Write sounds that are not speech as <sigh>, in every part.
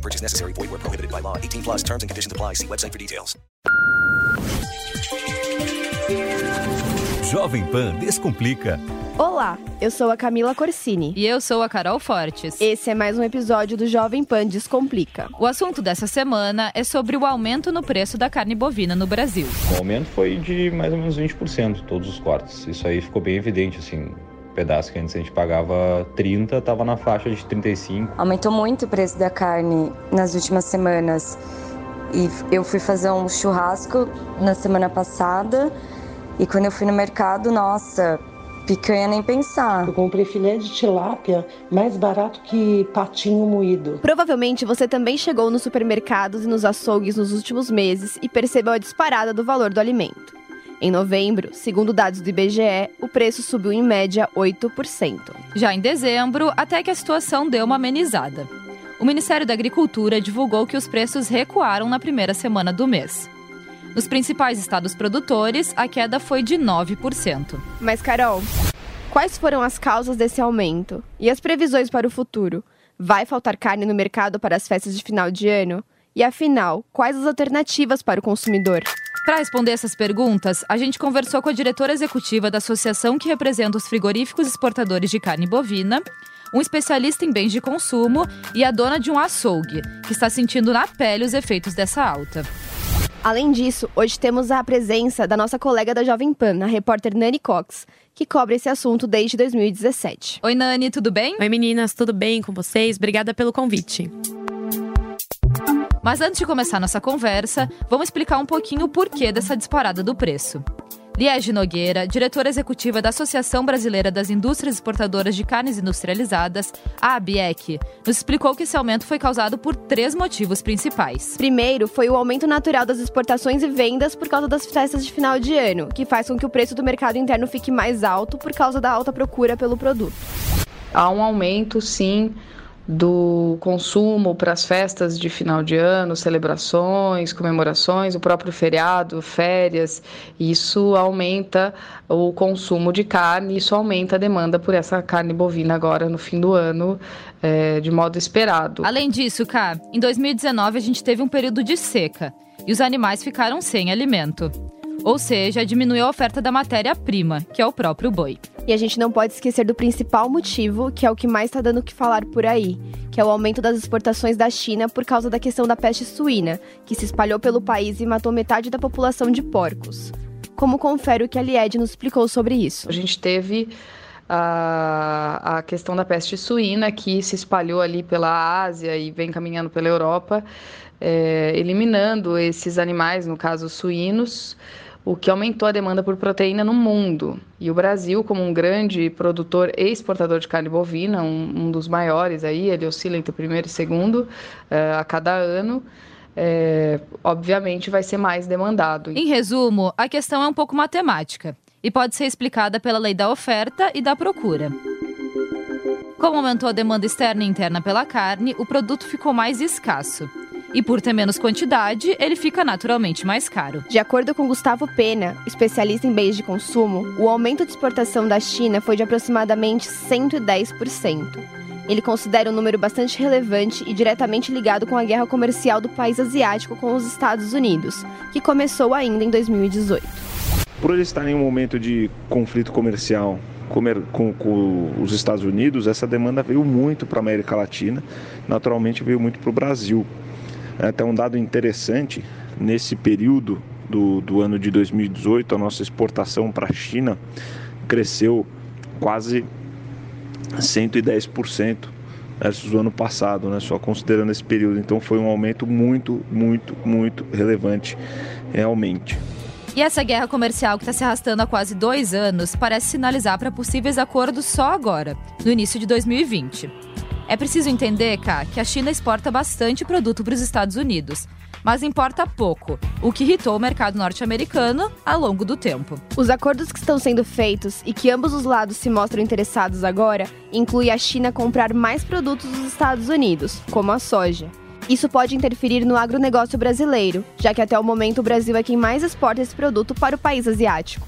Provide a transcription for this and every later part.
No purchase necessary. Void where prohibited by law. 18 plus terms and conditions apply. See website for details. Jovem Pan Descomplica. Olá, eu sou a Camila Corsini. E eu sou a Carol Fortes. Esse é mais um episódio do Jovem Pan Descomplica. O assunto dessa semana é sobre o aumento no preço da carne bovina no Brasil. O aumento foi de mais ou menos 20%, todos os cortes. Isso aí ficou bem evidente, assim. O pedaço que antes a gente pagava 30, estava na faixa de 35. Aumentou muito o preço da carne nas últimas semanas. E eu fui fazer um churrasco na semana passada. E quando eu fui no mercado, nossa, picanha nem pensar. Eu comprei filé de tilápia mais barato que patinho moído. Provavelmente você também chegou nos supermercados e nos açougues nos últimos meses e percebeu a disparada do valor do alimento. Em novembro, segundo dados do IBGE, o preço subiu em média 8%. Já em dezembro, até que a situação deu uma amenizada. O Ministério da Agricultura divulgou que os preços recuaram na primeira semana do mês. Nos principais estados produtores, a queda foi de 9%. Mas, Carol, quais foram as causas desse aumento? E as previsões para o futuro? Vai faltar carne no mercado para as festas de final de ano? E afinal, quais as alternativas para o consumidor? Para responder essas perguntas, a gente conversou com a diretora executiva da associação que representa os frigoríficos exportadores de carne bovina, um especialista em bens de consumo e a dona de um açougue, que está sentindo na pele os efeitos dessa alta. Além disso, hoje temos a presença da nossa colega da Jovem Pan, a repórter Nani Cox, que cobre esse assunto desde 2017. Oi, Nani, tudo bem? Oi, meninas, tudo bem com vocês? Obrigada pelo convite. Mas antes de começar nossa conversa, vamos explicar um pouquinho o porquê dessa disparada do preço. Liege Nogueira, diretora executiva da Associação Brasileira das Indústrias Exportadoras de Carnes Industrializadas, a ABIEC, nos explicou que esse aumento foi causado por três motivos principais. Primeiro, foi o aumento natural das exportações e vendas por causa das festas de final de ano, que faz com que o preço do mercado interno fique mais alto por causa da alta procura pelo produto. Há um aumento, sim, do consumo para as festas de final de ano, celebrações, comemorações, o próprio feriado, férias, isso aumenta o consumo de carne, isso aumenta a demanda por essa carne bovina agora no fim do ano, é, de modo esperado. Além disso, Cá, em 2019 a gente teve um período de seca e os animais ficaram sem alimento. Ou seja, diminuiu a oferta da matéria-prima, que é o próprio boi. E a gente não pode esquecer do principal motivo, que é o que mais está dando o que falar por aí, que é o aumento das exportações da China por causa da questão da peste suína, que se espalhou pelo país e matou metade da população de porcos. Como confere o que a Lied nos explicou sobre isso. A gente teve a, a questão da peste suína, que se espalhou ali pela Ásia e vem caminhando pela Europa, é, eliminando esses animais, no caso suínos, o que aumentou a demanda por proteína no mundo. E o Brasil, como um grande produtor e exportador de carne bovina, um, um dos maiores aí, ele oscila entre primeiro e segundo é, a cada ano. É, obviamente vai ser mais demandado. Em resumo, a questão é um pouco matemática e pode ser explicada pela lei da oferta e da procura. Como aumentou a demanda externa e interna pela carne, o produto ficou mais escasso. E por ter menos quantidade, ele fica naturalmente mais caro. De acordo com Gustavo Pena, especialista em bens de consumo, o aumento de exportação da China foi de aproximadamente 110%. Ele considera um número bastante relevante e diretamente ligado com a guerra comercial do país asiático com os Estados Unidos, que começou ainda em 2018. Por ele estar em um momento de conflito comercial com, com, os Estados Unidos, essa demanda veio muito para a América Latina, naturalmente veio muito para o Brasil. Até um dado interessante, nesse período do, do ano de 2018, a nossa exportação para a China cresceu quase 110% versus o ano passado, né? só considerando esse período. Então foi um aumento muito, muito, muito relevante realmente. E essa guerra comercial que está se arrastando há quase dois anos parece sinalizar para possíveis acordos só agora, no início de 2020. É preciso entender, Cá, que a China exporta bastante produto para os Estados Unidos, mas importa pouco, o que irritou o mercado norte-americano ao longo do tempo. Os acordos que estão sendo feitos e que ambos os lados se mostram interessados agora incluem a China comprar mais produtos dos Estados Unidos, como a soja. Isso pode interferir no agronegócio brasileiro, já que até o momento o Brasil é quem mais exporta esse produto para o país asiático.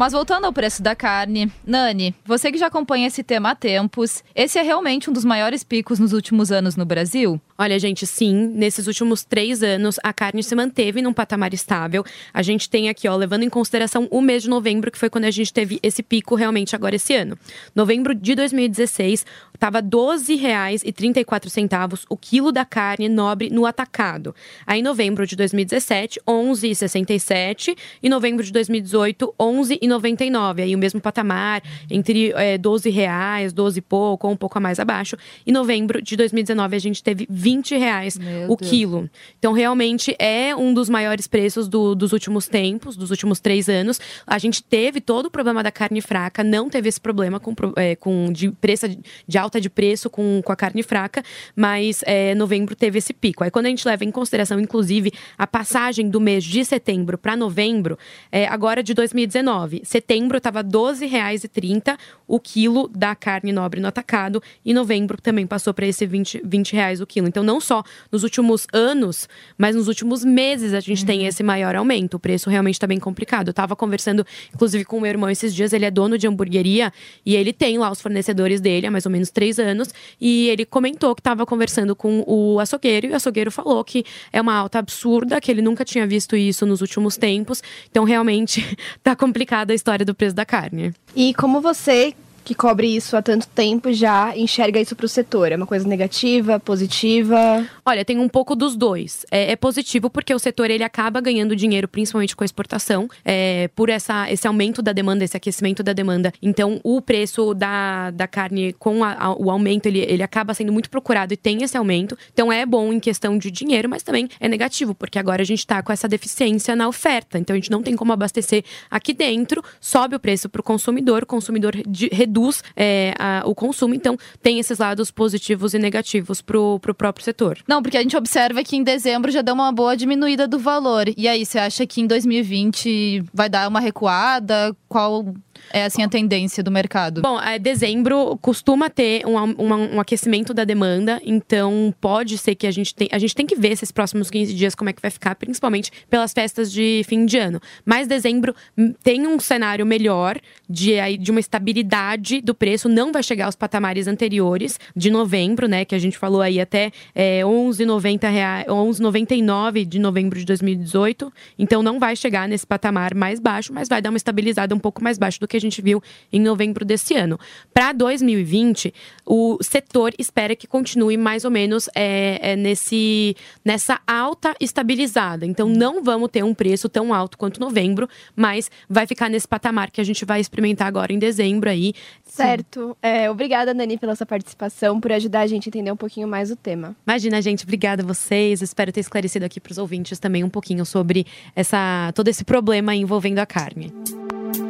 Mas voltando ao preço da carne, Nani, você que já acompanha esse tema há tempos, esse é realmente um dos maiores picos nos últimos anos no Brasil? Olha, gente, sim, nesses últimos três anos a carne se manteve num patamar estável. A gente tem aqui, ó, levando em consideração o mês de novembro, que foi quando a gente teve esse pico realmente agora esse ano. Novembro de 2016 estava R$ 12,34 o quilo da carne nobre no atacado. Aí, novembro de 2017, R$ 11,67 e novembro de 2018, R$ 11,99. Aí o mesmo patamar, entre é, 12 reais, 12 e pouco, ou um pouco a mais abaixo. E novembro de 2019 a gente teve 20 reais Meu o Deus. quilo. Então, realmente é um dos maiores preços do- dos últimos tempos, dos últimos três anos. A gente teve todo o problema da carne fraca, não teve esse problema com, é, com de, preço, de alta de preço com, com a carne fraca, mas é, novembro teve esse pico. Aí, quando a gente leva em consideração, inclusive, a passagem do mês de setembro para novembro, é, agora de 2019, setembro estava R$ 12,30 o quilo da carne nobre no atacado, e novembro também passou para esse 20, 20 reais o quilo. Então, não só nos últimos anos, mas nos últimos meses a gente tem esse maior aumento. O preço realmente está bem complicado. Eu estava conversando, inclusive, com o meu irmão esses dias, ele é dono de hamburgueria e ele tem lá os fornecedores dele há mais ou menos três anos. E ele comentou que estava conversando com o açougueiro e o açougueiro falou que é uma alta absurda, que ele nunca tinha visto isso nos últimos tempos. Então, realmente, <laughs> tá complicada a história do preço da carne. E como você, que cobre isso há tanto tempo, já enxerga isso para o setor? É uma coisa negativa, positiva? Olha, tem um pouco dos dois. É, é positivo porque o setor ele acaba ganhando dinheiro, principalmente com a exportação, é, por essa, esse aumento da demanda, esse aquecimento da demanda. Então, o preço da, da carne com a- a- o aumento, ele, ele acaba sendo muito procurado e tem esse aumento. Então, é bom em questão de dinheiro, mas também é negativo, porque agora a gente está com essa deficiência na oferta. Então, a gente não tem como abastecer aqui dentro, sobe o preço para o consumidor, o consumidor de- reduz é, a- o consumo. Então, tem esses lados positivos e negativos para o próprio setor. Não, porque a gente observa que em dezembro já deu uma boa diminuída do valor. E aí, você acha que em 2020 vai dar uma recuada? Qual é assim a tendência do mercado? Bom, é, dezembro costuma ter um, uma- um aquecimento da demanda, então pode ser que a gente tem. A gente tem que ver esses próximos 15 dias como é que vai ficar, principalmente pelas festas de fim de ano. Mas dezembro hum, tem um cenário melhor de, de uma estabilidade do preço, não vai chegar aos patamares anteriores de novembro, né? Que a gente falou aí até é, 11,90 reais, 11,99 de novembro de 2018. Então não vai chegar nesse patamar mais baixo, mas vai dar uma estabilizada um pouco mais baixo do que a gente viu em novembro desse ano. Para 2020, o setor espera que continue mais ou menos é, é, nesse, nessa alta estabilizada. Então não vamos ter um preço tão alto quanto novembro, mas vai ficar nesse patamar que a gente vai experimentar agora em dezembro aí. Certo. É, obrigada, Dani, pela sua participação, por ajudar a gente a entender um pouquinho mais o tema. Imagina, gente, obrigada a vocês. Espero ter esclarecido aqui para os ouvintes também um pouquinho sobre essa, todo esse problema envolvendo a carne.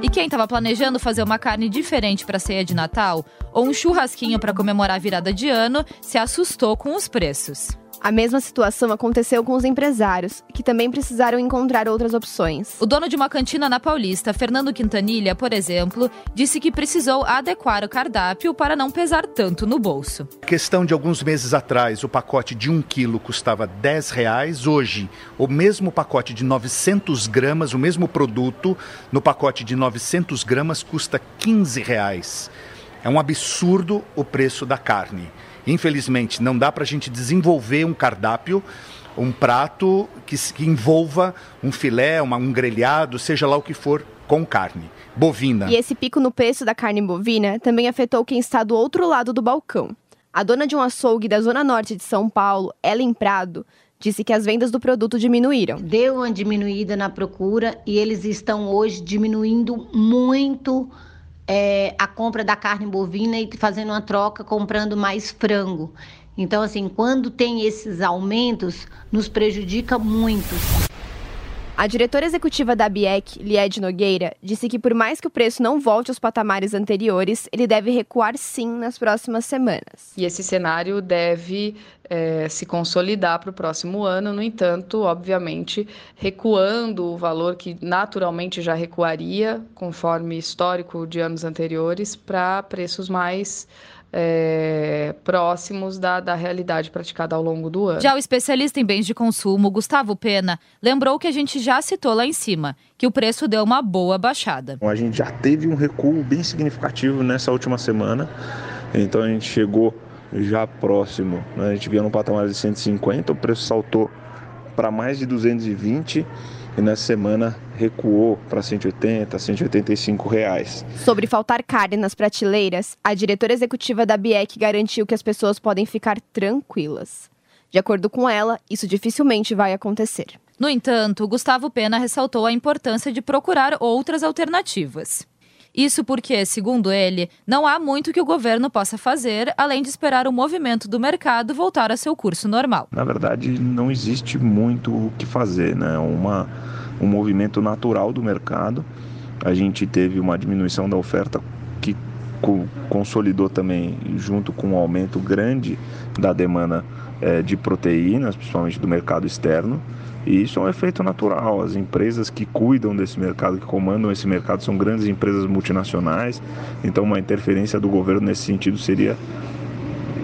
E quem estava planejando fazer uma carne diferente para a ceia de Natal ou um churrasquinho para comemorar a virada de ano se assustou com os preços. A mesma situação aconteceu com os empresários, que também precisaram encontrar outras opções. O dono de uma cantina na Paulista, Fernando Quintanilha, por exemplo, disse que precisou adequar o cardápio para não pesar tanto no bolso. Questão de alguns meses atrás, o pacote de 1 quilo custava 10 reais. Hoje, o mesmo pacote de 900 gramas, o mesmo produto, no pacote de 900 gramas custa 15 reais. É um absurdo o preço da carne. Infelizmente, não dá para a gente desenvolver um cardápio, um prato que, se- que envolva um filé, uma- um grelhado, seja lá o que for, com carne. Bovina. E esse pico no preço da carne bovina também afetou quem está do outro lado do balcão. A dona de um açougue da zona norte de São Paulo, Ellen Prado, disse que as vendas do produto diminuíram. Deu uma diminuída na procura e eles estão hoje diminuindo muito é, a compra da carne bovina e fazendo uma troca, comprando mais frango. Então, assim, quando tem esses aumentos, nos prejudica muito. A diretora executiva da BIEC, Lied Nogueira, disse que por mais que o preço não volte aos patamares anteriores, ele deve recuar sim nas próximas semanas. E esse cenário deve é, se consolidar para o próximo ano, no entanto, obviamente, recuando o valor que naturalmente já recuaria, conforme histórico de anos anteriores, para preços mais é, próximos da, da realidade praticada ao longo do ano. Já o especialista em bens de consumo, Gustavo Pena, lembrou que a gente já citou lá em cima, que o preço deu uma boa baixada. A gente já teve um recuo bem significativo nessa última semana, então a gente chegou já próximo, né? a gente via no patamar de 150, o preço saltou para mais de 220 e nessa semana recuou para 180, 185 reais. Sobre faltar carne nas prateleiras, a diretora executiva da BIEC garantiu que as pessoas podem ficar tranquilas. De acordo com ela, isso dificilmente vai acontecer. No entanto, Gustavo Pena ressaltou a importância de procurar outras alternativas. Isso porque, segundo ele, não há muito que o governo possa fazer além de esperar o movimento do mercado voltar a seu curso normal. Na verdade, não existe muito o que fazer, né? Uma, um movimento natural do mercado. A gente teve uma diminuição da oferta que consolidou também junto com um aumento grande da demanda é, de proteínas, principalmente do mercado externo. E isso é um efeito natural. As empresas que cuidam desse mercado, que comandam esse mercado, são grandes empresas multinacionais. Então, uma interferência do governo nesse sentido seria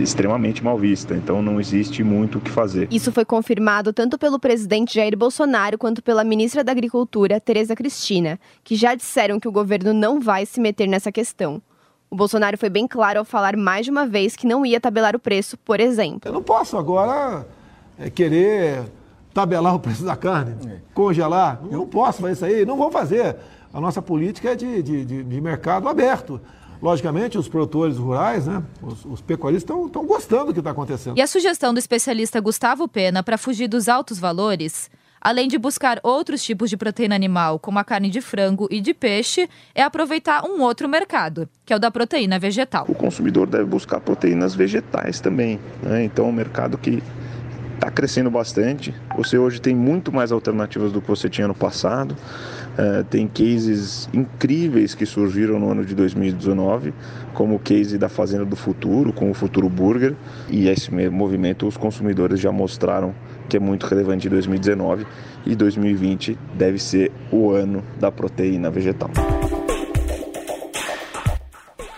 extremamente mal vista. Então, não existe muito o que fazer. Isso foi confirmado tanto pelo presidente Jair Bolsonaro quanto pela ministra da Agricultura, Tereza Cristina, que já disseram que o governo não vai se meter nessa questão. O Bolsonaro foi bem claro ao falar mais de uma vez que não ia tabelar o preço, por exemplo. Eu não posso agora é, querer tabelar o preço da carne, é. congelar. Eu não posso fazer isso aí, não vou fazer. A nossa política é de, de, de, de mercado aberto. Logicamente, os produtores rurais, né, os, os pecuaristas estão gostando do que está acontecendo. E a sugestão do especialista Gustavo Pena para fugir dos altos valores, além de buscar outros tipos de proteína animal, como a carne de frango e de peixe, é aproveitar um outro mercado, que é o da proteína vegetal. O consumidor deve buscar proteínas vegetais também. Né? Então, é um mercado que está crescendo bastante. Você hoje tem muito mais alternativas do que você tinha no passado. Uh, tem cases incríveis que surgiram no ano de 2019, como o case da Fazenda do Futuro, com o Futuro Burger. E esse movimento os consumidores já mostraram que é muito relevante em 2019 e 2020 deve ser o ano da proteína vegetal.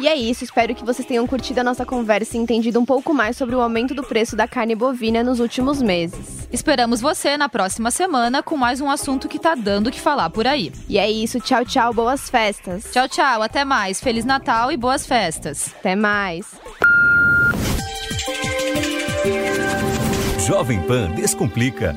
E é isso, espero que vocês tenham curtido a nossa conversa e entendido um pouco mais sobre o aumento do preço da carne bovina nos últimos meses. Esperamos você na próxima semana com mais um assunto que tá dando o que falar por aí. E é isso, tchau, tchau, boas festas. Tchau, tchau, até mais. Feliz Natal e boas festas. Até mais. Jovem Pan Descomplica